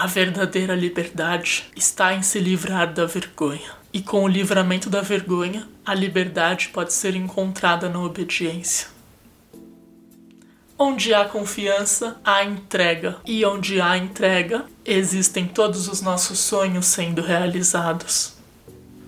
A verdadeira liberdade está em se livrar da vergonha. E com o livramento da vergonha, a liberdade pode ser encontrada na obediência. Onde há confiança, há entrega. E onde há entrega, existem todos os nossos sonhos sendo realizados.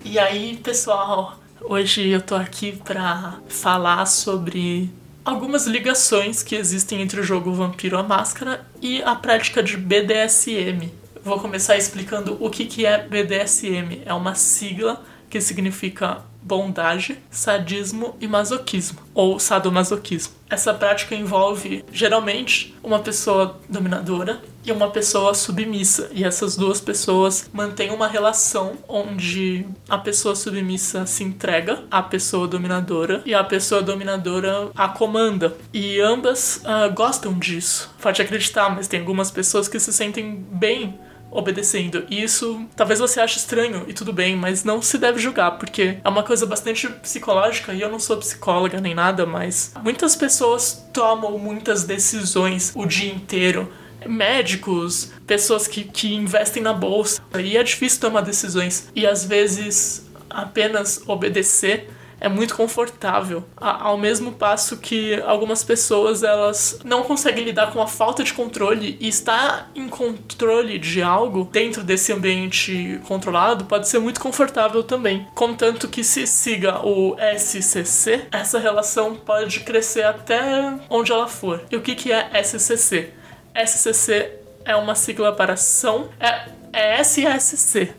E aí, pessoal, hoje eu tô aqui para falar sobre algumas ligações que existem entre o jogo Vampiro a Máscara e a prática de BDSM. Vou começar explicando o que, que é BDSM. É uma sigla que significa bondade, sadismo e masoquismo, ou sadomasoquismo. Essa prática envolve, geralmente, uma pessoa dominadora e uma pessoa submissa, e essas duas pessoas mantêm uma relação onde a pessoa submissa se entrega à pessoa dominadora e a pessoa dominadora a comanda. E ambas uh, gostam disso. Pode acreditar, mas tem algumas pessoas que se sentem bem obedecendo. E isso talvez você ache estranho e tudo bem, mas não se deve julgar, porque é uma coisa bastante psicológica e eu não sou psicóloga nem nada, mas muitas pessoas tomam muitas decisões o dia inteiro médicos, pessoas que, que investem na bolsa. E é difícil tomar decisões. E às vezes apenas obedecer é muito confortável, ao mesmo passo que algumas pessoas elas não conseguem lidar com a falta de controle e estar em controle de algo dentro desse ambiente controlado pode ser muito confortável também. Contanto que se siga o SCC, essa relação pode crescer até onde ela for. E o que, que é SCC? SCC é uma sigla para ação, é, é SSC,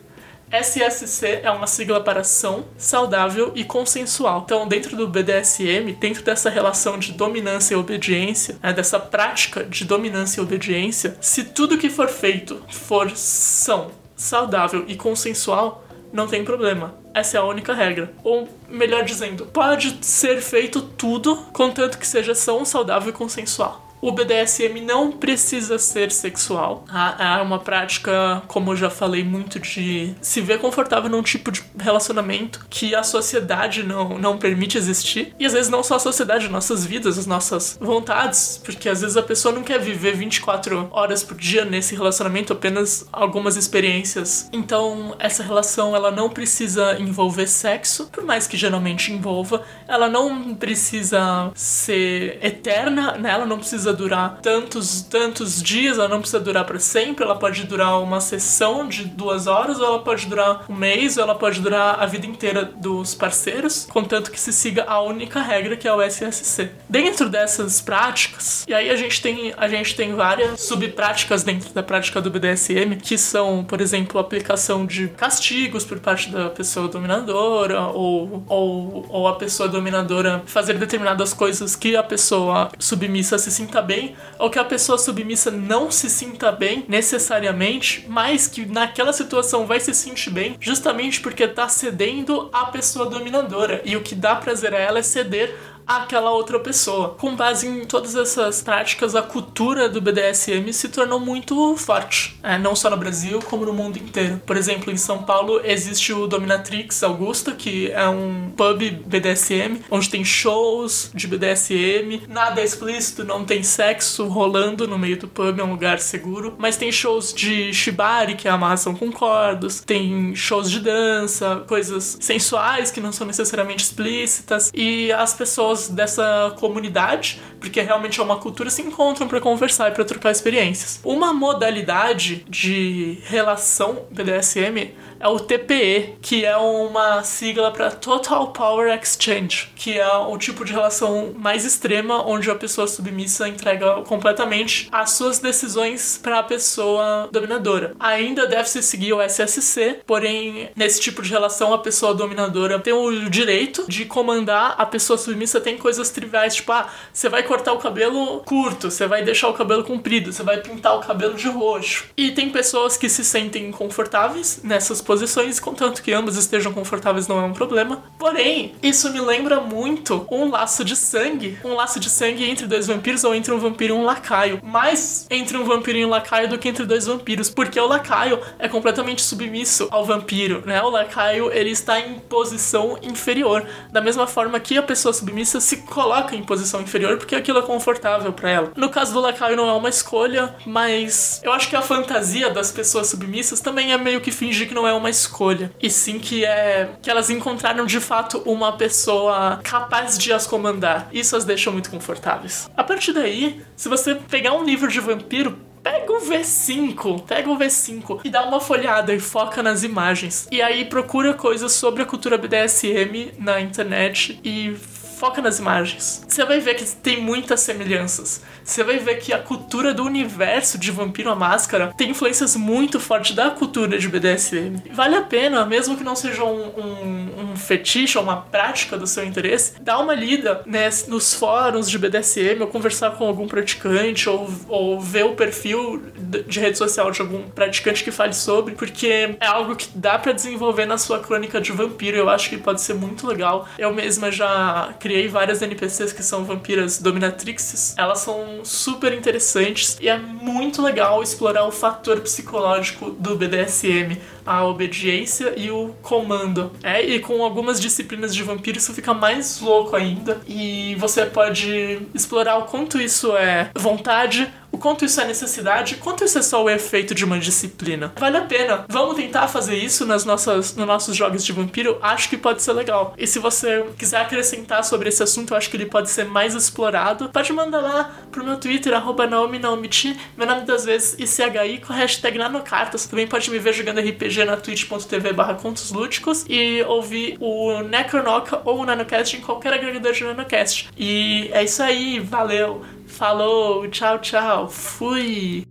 SSC é uma sigla para ação saudável e consensual. Então, dentro do BDSM, dentro dessa relação de dominância e obediência, né, dessa prática de dominância e obediência, se tudo que for feito for são saudável e consensual, não tem problema. Essa é a única regra. Ou, melhor dizendo, pode ser feito tudo, contanto que seja são saudável e consensual. O BDSM não precisa ser sexual. Tá? É uma prática, como eu já falei, muito de se ver confortável num tipo de relacionamento que a sociedade não, não permite existir. E às vezes não só a sociedade, nossas vidas, as nossas vontades. Porque às vezes a pessoa não quer viver 24 horas por dia nesse relacionamento, apenas algumas experiências. Então, essa relação ela não precisa envolver sexo, por mais que geralmente envolva. Ela não precisa ser eterna, né? Ela não precisa durar tantos, tantos dias, ela não precisa durar para sempre, ela pode durar uma sessão de duas horas, ou ela pode durar um mês, ou ela pode durar a vida inteira dos parceiros, contanto que se siga a única regra que é o SSC. Dentro dessas práticas, e aí a gente tem, a gente tem várias subpráticas dentro da prática do BDSM, que são, por exemplo, a aplicação de castigos por parte da pessoa dominadora, ou, ou, ou a pessoa dominadora fazer determinadas coisas que a pessoa submissa se sinta bem, ou que a pessoa submissa não se sinta bem necessariamente, mas que naquela situação vai se sentir bem, justamente porque tá cedendo à pessoa dominadora. E o que dá prazer a ela é ceder àquela outra pessoa. Com base em todas essas práticas, a cultura do BDSM se tornou muito forte, é, não só no Brasil, como no mundo inteiro. Por exemplo, em São Paulo existe o Dominatrix Augusta, que é um pub BDSM, onde tem shows de BDSM, nada é explícito, não tem sexo rolando no meio do pub, é um lugar seguro, mas tem shows de shibari, que é amarração com cordas, tem shows de dança, coisas sensuais que não são necessariamente explícitas, e as pessoas pessoas dessa comunidade, porque realmente é uma cultura, se encontram para conversar e para trocar experiências. Uma modalidade de relação BDSM é o TPE, que é uma sigla para Total Power Exchange, que é o tipo de relação mais extrema onde a pessoa submissa entrega completamente as suas decisões para a pessoa dominadora. Ainda deve-se seguir o SSC, porém, nesse tipo de relação, a pessoa dominadora tem o direito de comandar a pessoa submissa. Tem coisas triviais, tipo, ah, você vai cortar o cabelo curto, você vai deixar o cabelo comprido, você vai pintar o cabelo de roxo. E tem pessoas que se sentem confortáveis nessas posições contanto que ambas estejam confortáveis não é um problema. Porém, isso me lembra muito um laço de sangue, um laço de sangue entre dois vampiros ou entre um vampiro e um lacaio. Mais entre um vampiro e um lacaio do que entre dois vampiros, porque o lacaio é completamente submisso ao vampiro, né? O lacaio, ele está em posição inferior, da mesma forma que a pessoa submissa se coloca em posição inferior porque aquilo é confortável para ela. No caso do lacaio não é uma escolha, mas eu acho que a fantasia das pessoas submissas também é meio que fingir que não é uma escolha, e sim que é que elas encontraram de fato uma pessoa capaz de as comandar. Isso as deixa muito confortáveis. A partir daí, se você pegar um livro de vampiro, pega o V5, pega o V5 e dá uma folhada e foca nas imagens. E aí procura coisas sobre a cultura BDSM na internet e foca nas imagens. Você vai ver que tem muitas semelhanças. Você vai ver que a cultura do universo de Vampiro a Máscara tem influências muito fortes da cultura de BDSM. Vale a pena, mesmo que não seja um, um, um fetiche ou uma prática do seu interesse, dar uma lida né, nos fóruns de BDSM ou conversar com algum praticante ou, ou ver o perfil de rede social de algum praticante que fale sobre, porque é algo que dá para desenvolver na sua crônica de vampiro. Eu acho que pode ser muito legal. Eu mesma já criei várias NPCs que são vampiras dominatrixes. Elas são super interessantes e é muito legal explorar o fator psicológico do BDSM, a obediência e o comando. É, e com algumas disciplinas de vampiro isso fica mais louco ainda. E você pode explorar o quanto isso é vontade, o quanto isso é necessidade, quanto isso é só o efeito de uma disciplina. Vale a pena. Vamos tentar fazer isso nas nossas, nos nossos jogos de vampiro. Acho que pode ser legal. E se você quiser acrescentar sobre esse assunto, eu acho que ele pode ser mais explorado. Pode mandar lá pro meu Twitter, arroba Naomi Naomichi, meu nome das vezes ICHI com a hashtag Nanocartas. Também pode me ver jogando RPG na twitch.tv barra contos lúdicos e ouvir o Necronoca ou o Nanocast em qualquer agregador de Nanocast. E é isso aí, valeu! Falou, tchau, tchau, fui!